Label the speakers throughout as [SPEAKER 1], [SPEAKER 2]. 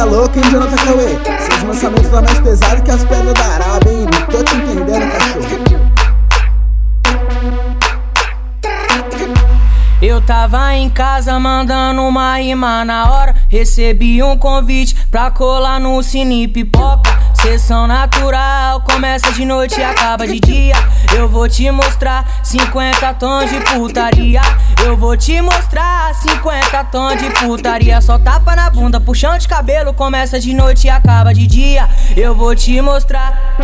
[SPEAKER 1] É louco, hein, Jonathan Cauê? Seus lançamentos lá mais pesados que as pedras da Arábia, hein? Não tô te entendendo, cachorro.
[SPEAKER 2] Eu tava em casa mandando uma rima na hora. Recebi um convite pra colar no Cine Pipoca. Sessão natural, começa de noite e acaba de dia. Eu vou te mostrar 50 tons de putaria. Eu vou te mostrar 50 tons de putaria. Só tapa na bunda, puxão de cabelo, começa de noite e acaba de dia. Eu vou te mostrar.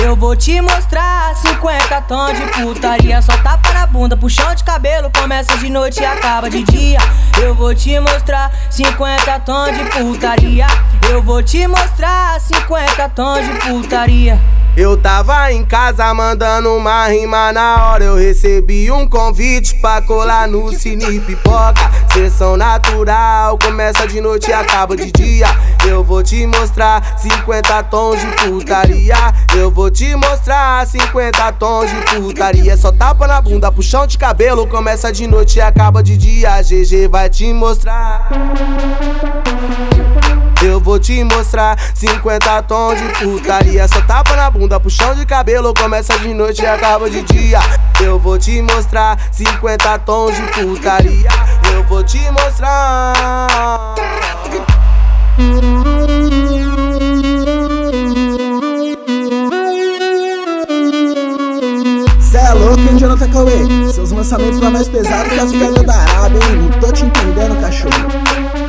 [SPEAKER 2] Eu vou te mostrar 50 tons de putaria. Só tapa na bunda, puxão de cabelo, começa de noite e acaba de dia. Eu vou te mostrar 50 tons de putaria. Eu vou te mostrar 50 tons de putaria.
[SPEAKER 3] Eu tava em casa mandando uma rima na hora. Eu recebi um convite pra colar no Cine Pipoca. Sessão natural, começa de noite e acaba de dia. Eu vou te mostrar 50 tons de putaria. Eu vou te mostrar 50 tons de putaria. Só tapa na bunda, puxão de cabelo. Começa de noite e acaba de dia. GG vai te mostrar. Vou te mostrar 50 tons de putaria. Só tapa na bunda, puxão de cabelo. Começa de noite e acaba de dia. Eu vou te mostrar 50 tons de putaria. Eu vou te mostrar.
[SPEAKER 1] Cê é louco, hein, Jonathan Cauê? Seus lançamentos lá mais pesados que as pedras da Arábia, hein? Não tô te entendendo, cachorro.